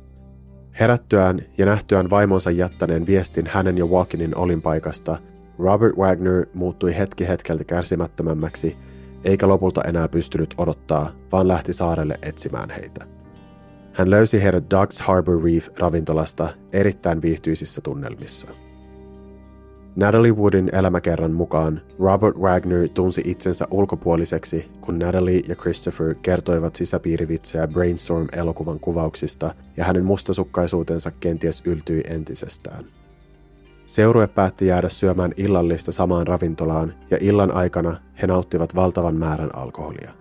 S1: Herättyään ja nähtyään vaimonsa jättäneen viestin hänen ja Walkinin olinpaikasta, Robert Wagner muuttui hetki hetkeltä kärsimättömämmäksi, eikä lopulta enää pystynyt odottaa, vaan lähti saarelle etsimään heitä. Hän löysi heidät Dogs Harbor Reef ravintolasta erittäin viihtyisissä tunnelmissa. Natalie Woodin elämäkerran mukaan Robert Wagner tunsi itsensä ulkopuoliseksi, kun Natalie ja Christopher kertoivat sisäpiirivitsejä Brainstorm-elokuvan kuvauksista ja hänen mustasukkaisuutensa kenties yltyi entisestään. Seurue päätti jäädä syömään illallista samaan ravintolaan ja illan aikana he nauttivat valtavan määrän alkoholia.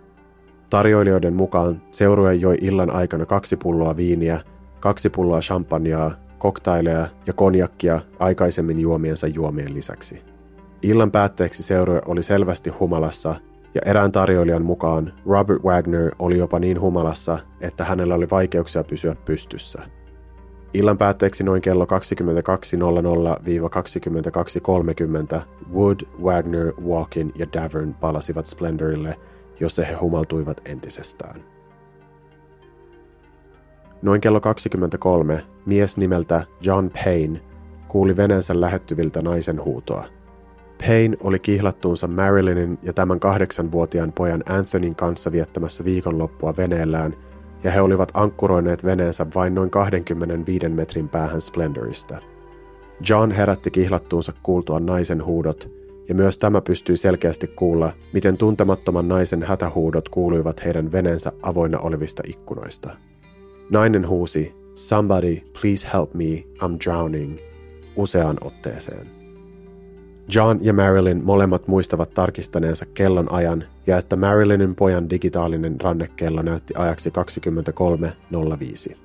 S1: Tarjoilijoiden mukaan seurue joi illan aikana kaksi pulloa viiniä, kaksi pulloa champagnea, koktaileja ja konjakkia aikaisemmin juomiensa juomien lisäksi. Illan päätteeksi seurue oli selvästi humalassa ja erään tarjoilijan mukaan Robert Wagner oli jopa niin humalassa, että hänellä oli vaikeuksia pysyä pystyssä. Illan päätteeksi noin kello 22.00-22.30 Wood, Wagner, Walkin ja Davern palasivat Splendorille, jossa he humaltuivat entisestään. Noin kello 23 mies nimeltä John Payne kuuli veneensä lähettyviltä naisen huutoa. Payne oli kihlattuunsa Marilynin ja tämän kahdeksanvuotiaan pojan Anthonyn kanssa viettämässä viikonloppua veneellään, ja he olivat ankkuroineet veneensä vain noin 25 metrin päähän Splendorista. John herätti kihlattuunsa kuultua naisen huudot, ja myös tämä pystyi selkeästi kuulla, miten tuntemattoman naisen hätähuudot kuuluivat heidän veneensä avoinna olevista ikkunoista. Nainen huusi, Somebody, please help me, I'm drowning, useaan otteeseen. John ja Marilyn molemmat muistavat tarkistaneensa kellon ajan ja että Marilynin pojan digitaalinen rannekello näytti ajaksi 23.05.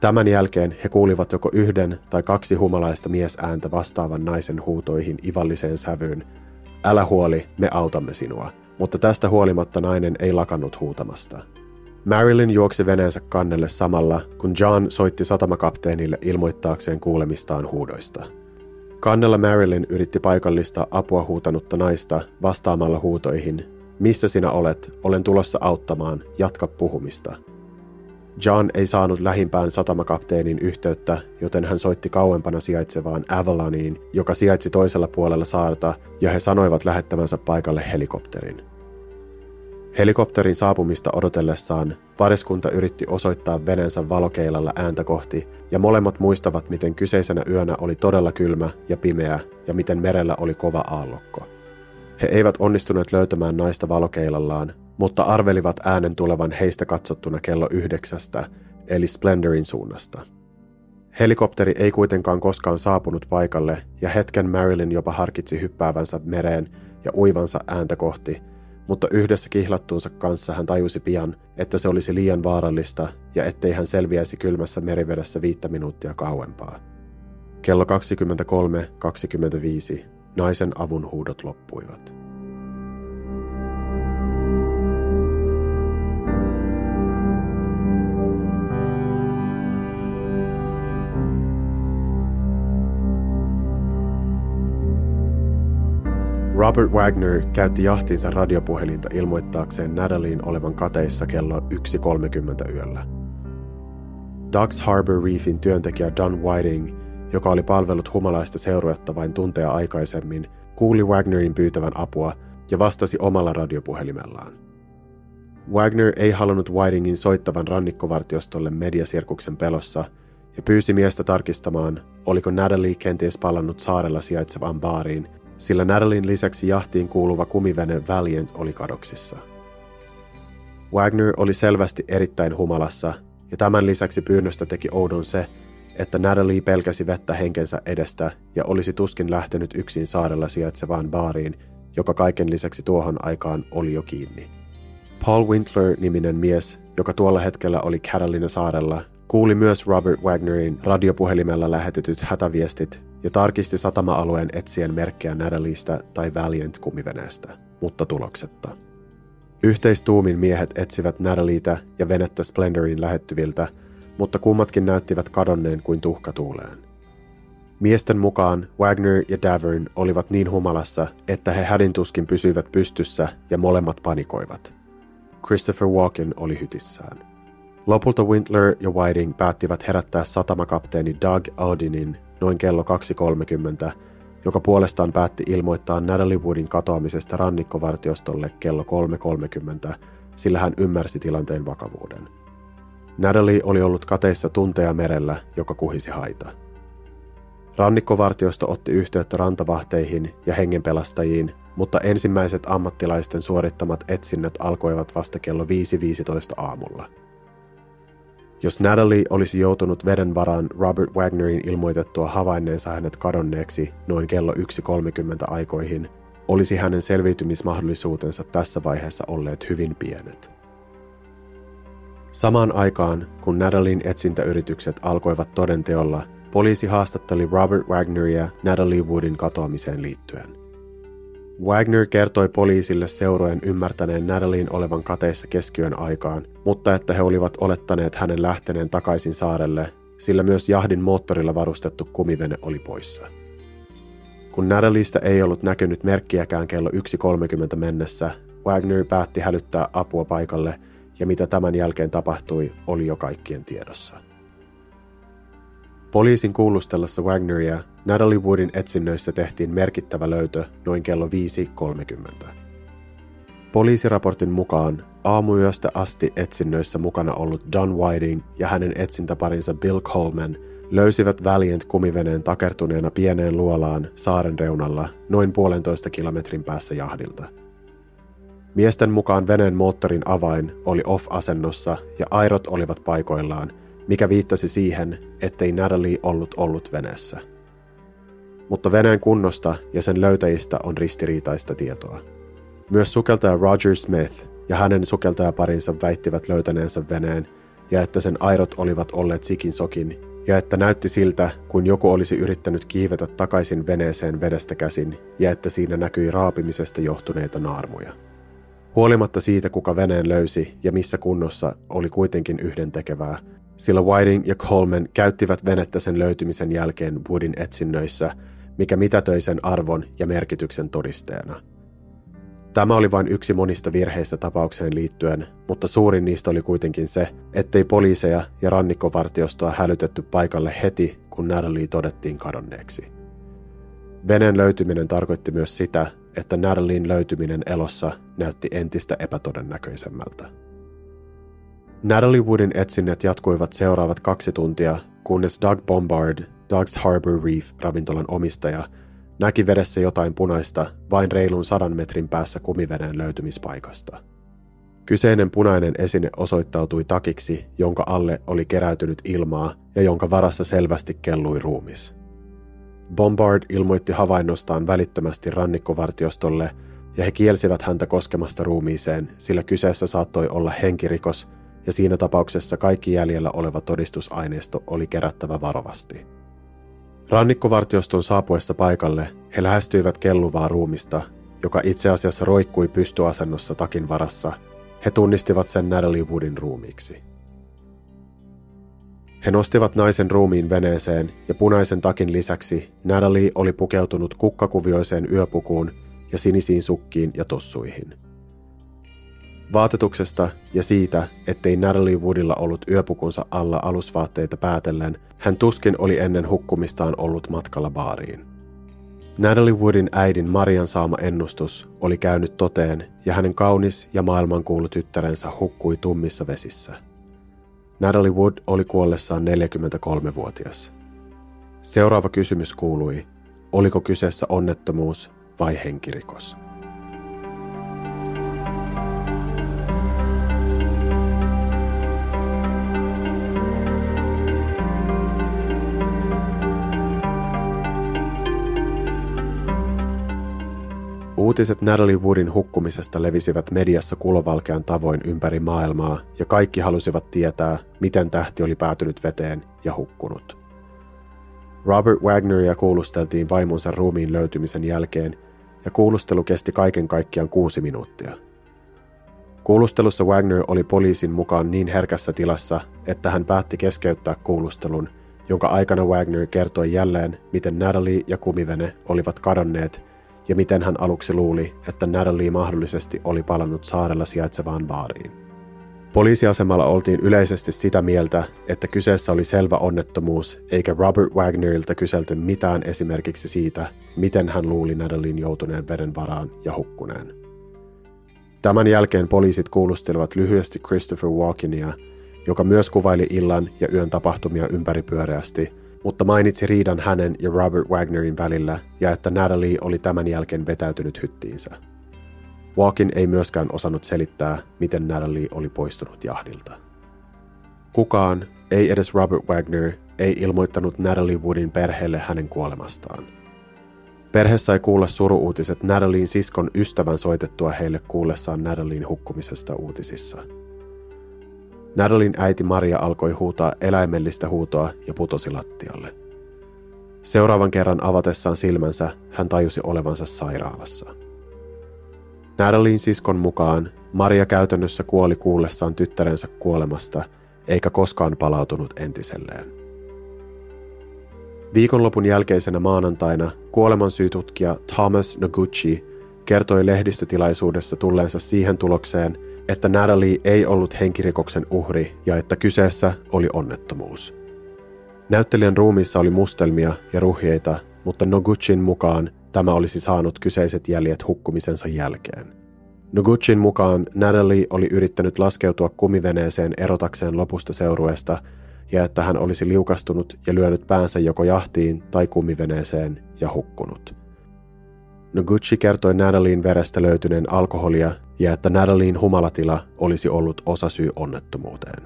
S1: Tämän jälkeen he kuulivat joko yhden tai kaksi humalaista miesääntä vastaavan naisen huutoihin ivalliseen sävyyn. Älä huoli, me autamme sinua. Mutta tästä huolimatta nainen ei lakannut huutamasta. Marilyn juoksi veneensä kannelle samalla, kun John soitti satamakapteenille ilmoittaakseen kuulemistaan huudoista. Kannella Marilyn yritti paikallista apua huutanutta naista vastaamalla huutoihin, missä sinä olet, olen tulossa auttamaan, jatka puhumista. John ei saanut lähimpään satamakapteenin yhteyttä, joten hän soitti kauempana sijaitsevaan Avaloniin, joka sijaitsi toisella puolella saarta, ja he sanoivat lähettävänsä paikalle helikopterin. Helikopterin saapumista odotellessaan pariskunta yritti osoittaa veneensä valokeilalla ääntä kohti, ja molemmat muistavat, miten kyseisenä yönä oli todella kylmä ja pimeä, ja miten merellä oli kova aallokko. He eivät onnistuneet löytämään naista valokeilallaan, mutta arvelivat äänen tulevan heistä katsottuna kello yhdeksästä, eli Splendorin suunnasta. Helikopteri ei kuitenkaan koskaan saapunut paikalle, ja hetken Marilyn jopa harkitsi hyppäävänsä mereen ja uivansa ääntä kohti – mutta yhdessä kihlattuunsa kanssa hän tajusi pian, että se olisi liian vaarallista ja ettei hän selviäisi kylmässä merivedessä viittä minuuttia kauempaa. Kello 23.25 naisen avun huudot loppuivat. Robert Wagner käytti jahtinsa radiopuhelinta ilmoittaakseen Natalien olevan kateissa kello 1.30 yöllä. Ducks Harbor Reefin työntekijä Don Whiting, joka oli palvellut humalaista seuruetta vain tunteja aikaisemmin, kuuli Wagnerin pyytävän apua ja vastasi omalla radiopuhelimellaan. Wagner ei halunnut Whitingin soittavan rannikkovartiostolle mediasirkuksen pelossa ja pyysi miestä tarkistamaan, oliko Natalie kenties palannut saarella sijaitsevaan baariin sillä Natalin lisäksi jahtiin kuuluva kumivene Valiant oli kadoksissa. Wagner oli selvästi erittäin humalassa, ja tämän lisäksi pyynnöstä teki oudon se, että Natalie pelkäsi vettä henkensä edestä ja olisi tuskin lähtenyt yksin saarella sijaitsevaan baariin, joka kaiken lisäksi tuohon aikaan oli jo kiinni. Paul Wintler-niminen mies, joka tuolla hetkellä oli Catalina saarella, kuuli myös Robert Wagnerin radiopuhelimella lähetetyt hätäviestit ja tarkisti satama-alueen etsien merkkejä Natalista tai Valiant kumiveneestä, mutta tuloksetta. Yhteistuumin miehet etsivät Nataliita ja venettä Splendorin lähettyviltä, mutta kummatkin näyttivät kadonneen kuin tuhkatuuleen. Miesten mukaan Wagner ja Davern olivat niin humalassa, että he hädintuskin pysyivät pystyssä ja molemmat panikoivat. Christopher Walken oli hytissään. Lopulta Wintler ja Whiting päättivät herättää satamakapteeni Doug Aldinin noin kello 2.30, joka puolestaan päätti ilmoittaa Natalie Woodin katoamisesta rannikkovartiostolle kello 3.30, sillä hän ymmärsi tilanteen vakavuuden. Natalie oli ollut kateissa tunteja merellä, joka kuhisi haita. Rannikkovartiosto otti yhteyttä rantavahteihin ja hengenpelastajiin, mutta ensimmäiset ammattilaisten suorittamat etsinnät alkoivat vasta kello 5.15 aamulla. Jos Natalie olisi joutunut veden varaan Robert Wagnerin ilmoitettua havainneensa hänet kadonneeksi noin kello 1.30 aikoihin, olisi hänen selviytymismahdollisuutensa tässä vaiheessa olleet hyvin pienet. Samaan aikaan, kun Natalien etsintäyritykset alkoivat todenteolla, poliisi haastatteli Robert Wagneria Natalie Woodin katoamiseen liittyen. Wagner kertoi poliisille seurojen ymmärtäneen Natalien olevan kateissa keskiyön aikaan, mutta että he olivat olettaneet hänen lähteneen takaisin saarelle, sillä myös jahdin moottorilla varustettu kumivene oli poissa. Kun Natalista ei ollut näkynyt merkkiäkään kello 1.30 mennessä, Wagner päätti hälyttää apua paikalle, ja mitä tämän jälkeen tapahtui, oli jo kaikkien tiedossa. Poliisin kuulustellessa Wagneria Natalie Woodin etsinnöissä tehtiin merkittävä löytö noin kello 5.30. Poliisiraportin mukaan aamuyöstä asti etsinnöissä mukana ollut Don Whiting ja hänen etsintäparinsa Bill Coleman löysivät Valiant kumiveneen takertuneena pieneen luolaan saaren reunalla noin puolentoista kilometrin päässä jahdilta. Miesten mukaan veneen moottorin avain oli off-asennossa ja airot olivat paikoillaan – mikä viittasi siihen, ettei Natalie ollut ollut veneessä. Mutta veneen kunnosta ja sen löytäjistä on ristiriitaista tietoa. Myös sukeltaja Roger Smith ja hänen sukeltajaparinsa väittivät löytäneensä veneen ja että sen airot olivat olleet sikin sokin ja että näytti siltä, kuin joku olisi yrittänyt kiivetä takaisin veneeseen vedestä käsin ja että siinä näkyi raapimisesta johtuneita naarmuja. Huolimatta siitä, kuka veneen löysi ja missä kunnossa, oli kuitenkin yhdentekevää, sillä Whiting ja Coleman käyttivät venettä sen löytymisen jälkeen Woodin etsinnöissä, mikä mitätöi sen arvon ja merkityksen todisteena. Tämä oli vain yksi monista virheistä tapaukseen liittyen, mutta suurin niistä oli kuitenkin se, ettei poliiseja ja rannikkovartiostoa hälytetty paikalle heti, kun Natalie todettiin kadonneeksi. Veneen löytyminen tarkoitti myös sitä, että Natalien löytyminen elossa näytti entistä epätodennäköisemmältä. Natalie Woodin etsinnät jatkuivat seuraavat kaksi tuntia, kunnes Doug Bombard, Doug's Harbor Reef ravintolan omistaja, näki vedessä jotain punaista vain reilun sadan metrin päässä kumiveneen löytymispaikasta. Kyseinen punainen esine osoittautui takiksi, jonka alle oli keräytynyt ilmaa ja jonka varassa selvästi kellui ruumis. Bombard ilmoitti havainnostaan välittömästi rannikkovartiostolle ja he kielsivät häntä koskemasta ruumiiseen, sillä kyseessä saattoi olla henkirikos – ja siinä tapauksessa kaikki jäljellä oleva todistusaineisto oli kerättävä varovasti. Rannikkovartioston saapuessa paikalle he lähestyivät kelluvaa ruumista, joka itse asiassa roikkui pystyasennossa takin varassa. He tunnistivat sen Natalie Woodin ruumiiksi. He nostivat naisen ruumiin veneeseen ja punaisen takin lisäksi Natalie oli pukeutunut kukkakuvioiseen yöpukuun ja sinisiin sukkiin ja tossuihin – Vaatetuksesta ja siitä, ettei Natalie Woodilla ollut yöpukunsa alla alusvaatteita päätellen, hän tuskin oli ennen hukkumistaan ollut matkalla baariin. Natalie Woodin äidin Marian saama ennustus oli käynyt toteen ja hänen kaunis ja maailmankuulu tyttärensä hukkui tummissa vesissä. Natalie Wood oli kuollessaan 43-vuotias. Seuraava kysymys kuului, oliko kyseessä onnettomuus vai henkirikos? Uutiset Natalie Woodin hukkumisesta levisivät mediassa kulovalkean tavoin ympäri maailmaa ja kaikki halusivat tietää, miten tähti oli päätynyt veteen ja hukkunut. Robert Wagneria kuulusteltiin vaimonsa ruumiin löytymisen jälkeen ja kuulustelu kesti kaiken kaikkiaan kuusi minuuttia. Kuulustelussa Wagner oli poliisin mukaan niin herkässä tilassa, että hän päätti keskeyttää kuulustelun, jonka aikana Wagner kertoi jälleen, miten Natalie ja kumivene olivat kadonneet ja miten hän aluksi luuli, että Natalie mahdollisesti oli palannut saarella sijaitsevaan baariin. Poliisiasemalla oltiin yleisesti sitä mieltä, että kyseessä oli selvä onnettomuus, eikä Robert Wagnerilta kyselty mitään esimerkiksi siitä, miten hän luuli Natalien joutuneen veden varaan ja hukkuneen. Tämän jälkeen poliisit kuulustelivat lyhyesti Christopher Walkenia, joka myös kuvaili illan ja yön tapahtumia ympäripyöreästi mutta mainitsi riidan hänen ja Robert Wagnerin välillä ja että Natalie oli tämän jälkeen vetäytynyt hyttiinsä. Walkin ei myöskään osannut selittää, miten Natalie oli poistunut jahdilta. Kukaan, ei edes Robert Wagner, ei ilmoittanut Natalie Woodin perheelle hänen kuolemastaan. Perhe sai kuulla suruuutiset Natalien siskon ystävän soitettua heille kuullessaan Natalien hukkumisesta uutisissa. Natalien äiti Maria alkoi huutaa eläimellistä huutoa ja putosi lattialle. Seuraavan kerran avatessaan silmänsä hän tajusi olevansa sairaalassa. Natalien siskon mukaan Maria käytännössä kuoli kuullessaan tyttärensä kuolemasta, eikä koskaan palautunut entiselleen. Viikonlopun jälkeisenä maanantaina kuolemansyytutkija Thomas Noguchi kertoi lehdistötilaisuudessa tulleensa siihen tulokseen, että Natalie ei ollut henkirikoksen uhri ja että kyseessä oli onnettomuus. Näyttelijän ruumiissa oli mustelmia ja ruhjeita, mutta Noguchin mukaan tämä olisi saanut kyseiset jäljet hukkumisensa jälkeen. Noguchin mukaan Natalie oli yrittänyt laskeutua kumiveneeseen erotakseen lopusta seurueesta ja että hän olisi liukastunut ja lyönyt päänsä joko jahtiin tai kumiveneeseen ja hukkunut. Noguchi kertoi Nadalin verestä löytyneen alkoholia ja että Nadalin humalatila olisi ollut osasyy onnettomuuteen.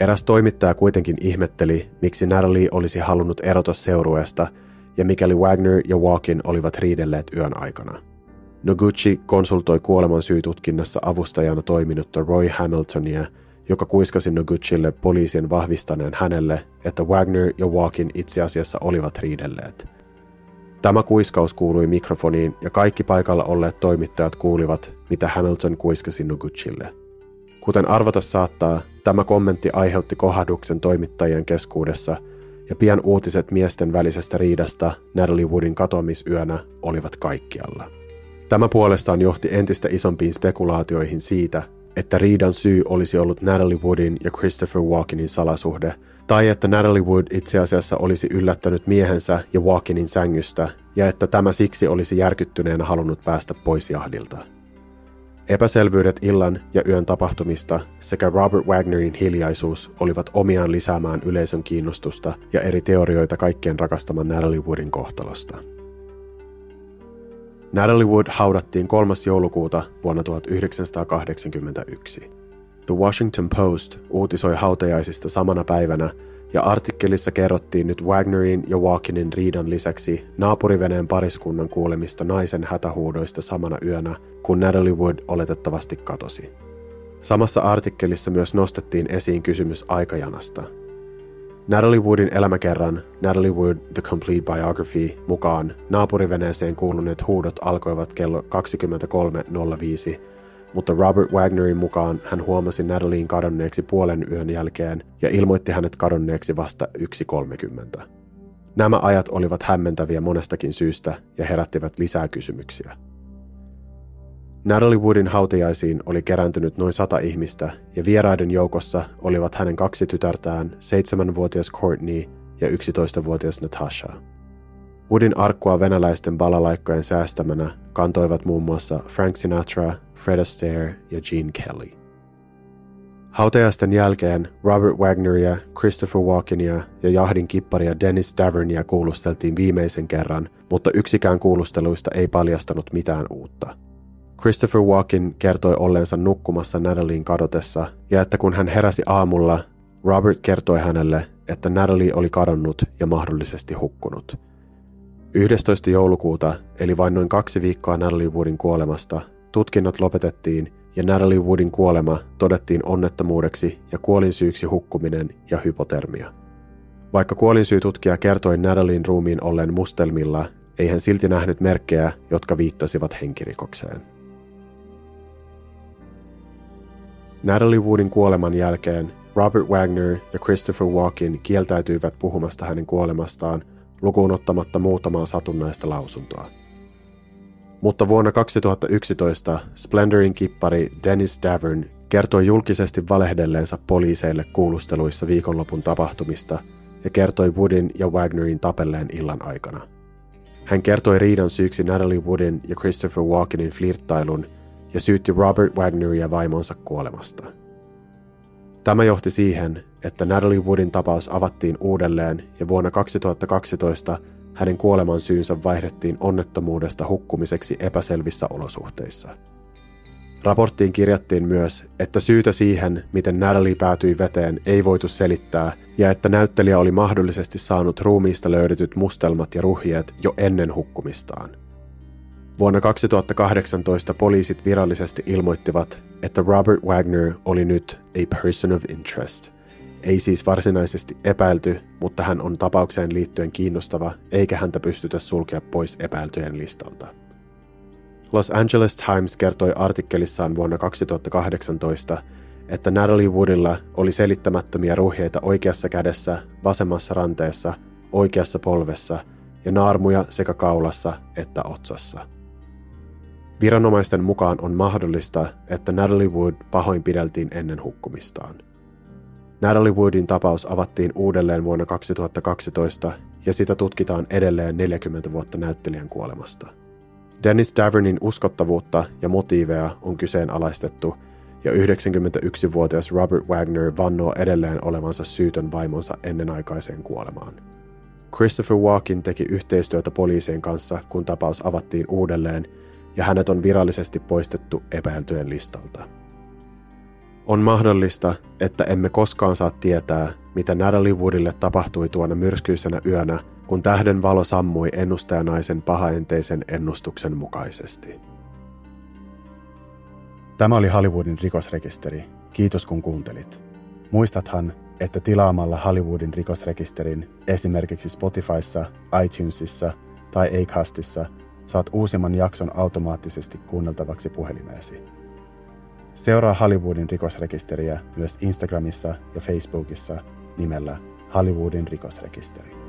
S1: Eräs toimittaja kuitenkin ihmetteli, miksi Natalie olisi halunnut erota seurueesta ja mikäli Wagner ja Walkin olivat riidelleet yön aikana. Noguchi konsultoi kuoleman syytutkinnassa avustajana toiminutta Roy Hamiltonia – joka kuiskasi Noguchille poliisien vahvistaneen hänelle, että Wagner ja Walkin itse asiassa olivat riidelleet. Tämä kuiskaus kuului mikrofoniin ja kaikki paikalla olleet toimittajat kuulivat, mitä Hamilton kuiskasi Noguchille. Kuten arvata saattaa, tämä kommentti aiheutti kohduksen toimittajien keskuudessa ja pian uutiset miesten välisestä riidasta Natalie Woodin katoamisyönä olivat kaikkialla. Tämä puolestaan johti entistä isompiin spekulaatioihin siitä, että riidan syy olisi ollut Natalie Woodin ja Christopher Walkenin salasuhde, tai että Natalie Wood itse asiassa olisi yllättänyt miehensä ja Walkenin sängystä, ja että tämä siksi olisi järkyttyneenä halunnut päästä pois jahdilta. Epäselvyydet illan ja yön tapahtumista sekä Robert Wagnerin hiljaisuus olivat omiaan lisäämään yleisön kiinnostusta ja eri teorioita kaikkien rakastaman Natalie Woodin kohtalosta. Natalie Wood haudattiin 3. joulukuuta vuonna 1981. The Washington Post uutisoi hautajaisista samana päivänä ja artikkelissa kerrottiin nyt Wagnerin ja Walkinin riidan lisäksi naapuriveneen pariskunnan kuulemista naisen hätähuudoista samana yönä, kun Natalie Wood oletettavasti katosi. Samassa artikkelissa myös nostettiin esiin kysymys aikajanasta – Natalie Woodin elämäkerran Natalie Wood The Complete Biography mukaan naapuriveneeseen kuuluneet huudot alkoivat kello 23.05, mutta Robert Wagnerin mukaan hän huomasi Natalien kadonneeksi puolen yön jälkeen ja ilmoitti hänet kadonneeksi vasta 1.30. Nämä ajat olivat hämmentäviä monestakin syystä ja herättivät lisää kysymyksiä. Natalie Woodin hautajaisiin oli kerääntynyt noin sata ihmistä ja vieraiden joukossa olivat hänen kaksi tytärtään, seitsemänvuotias Courtney ja 11-vuotias Natasha. Woodin arkkua venäläisten balalaikkojen säästämänä kantoivat muun muassa Frank Sinatra, Fred Astaire ja Gene Kelly. Hautajaisten jälkeen Robert Wagneria, Christopher Walkenia ja jahdin kipparia Dennis Davernia kuulusteltiin viimeisen kerran, mutta yksikään kuulusteluista ei paljastanut mitään uutta – Christopher Walken kertoi olleensa nukkumassa Natalien kadotessa ja että kun hän heräsi aamulla, Robert kertoi hänelle, että Natalie oli kadonnut ja mahdollisesti hukkunut. 11. joulukuuta, eli vain noin kaksi viikkoa Natalie Woodin kuolemasta, tutkinnot lopetettiin ja Natalie Woodin kuolema todettiin onnettomuudeksi ja kuolinsyyksi hukkuminen ja hypotermia. Vaikka kuolinsyytutkija kertoi Natalien ruumiin olleen mustelmilla, ei hän silti nähnyt merkkejä, jotka viittasivat henkirikokseen. Natalie Woodin kuoleman jälkeen Robert Wagner ja Christopher Walken kieltäytyivät puhumasta hänen kuolemastaan lukuun ottamatta muutamaa satunnaista lausuntoa. Mutta vuonna 2011 Splendorin kippari Dennis Davern kertoi julkisesti valehdelleensa poliiseille kuulusteluissa viikonlopun tapahtumista ja kertoi Woodin ja Wagnerin tapelleen illan aikana. Hän kertoi riidan syyksi Natalie Woodin ja Christopher Walkenin flirttailun ja syytti Robert Wagneria vaimonsa kuolemasta. Tämä johti siihen, että Natalie Woodin tapaus avattiin uudelleen ja vuonna 2012 hänen kuoleman syynsä vaihdettiin onnettomuudesta hukkumiseksi epäselvissä olosuhteissa. Raporttiin kirjattiin myös, että syytä siihen, miten Natalie päätyi veteen, ei voitu selittää, ja että näyttelijä oli mahdollisesti saanut ruumiista löydetyt mustelmat ja ruhjeet jo ennen hukkumistaan. Vuonna 2018 poliisit virallisesti ilmoittivat, että Robert Wagner oli nyt a person of interest. Ei siis varsinaisesti epäilty, mutta hän on tapaukseen liittyen kiinnostava, eikä häntä pystytä sulkea pois epäiltyjen listalta. Los Angeles Times kertoi artikkelissaan vuonna 2018, että Natalie Woodilla oli selittämättömiä ruhjeita oikeassa kädessä, vasemmassa ranteessa, oikeassa polvessa ja naarmuja sekä kaulassa että otsassa. Viranomaisten mukaan on mahdollista, että Natalie Wood pahoinpideltiin ennen hukkumistaan. Natalie Woodin tapaus avattiin uudelleen vuonna 2012 ja sitä tutkitaan edelleen 40 vuotta näyttelijän kuolemasta. Dennis Davernin uskottavuutta ja motiiveja on kyseenalaistettu, ja 91-vuotias Robert Wagner vannoo edelleen olevansa syytön vaimonsa ennenaikaiseen kuolemaan. Christopher Walkin teki yhteistyötä poliisien kanssa, kun tapaus avattiin uudelleen, ja hänet on virallisesti poistettu epäiltyjen listalta. On mahdollista, että emme koskaan saa tietää, mitä Natalie Woodille tapahtui tuona myrskyisenä yönä, kun tähden valo sammui ennustajanaisen pahaenteisen ennustuksen mukaisesti.
S2: Tämä oli Hollywoodin rikosrekisteri. Kiitos kun kuuntelit. Muistathan, että tilaamalla Hollywoodin rikosrekisterin esimerkiksi Spotifyssa, iTunesissa tai Acastissa saat uusimman jakson automaattisesti kuunneltavaksi puhelimeesi. Seuraa Hollywoodin rikosrekisteriä myös Instagramissa ja Facebookissa nimellä Hollywoodin rikosrekisteri.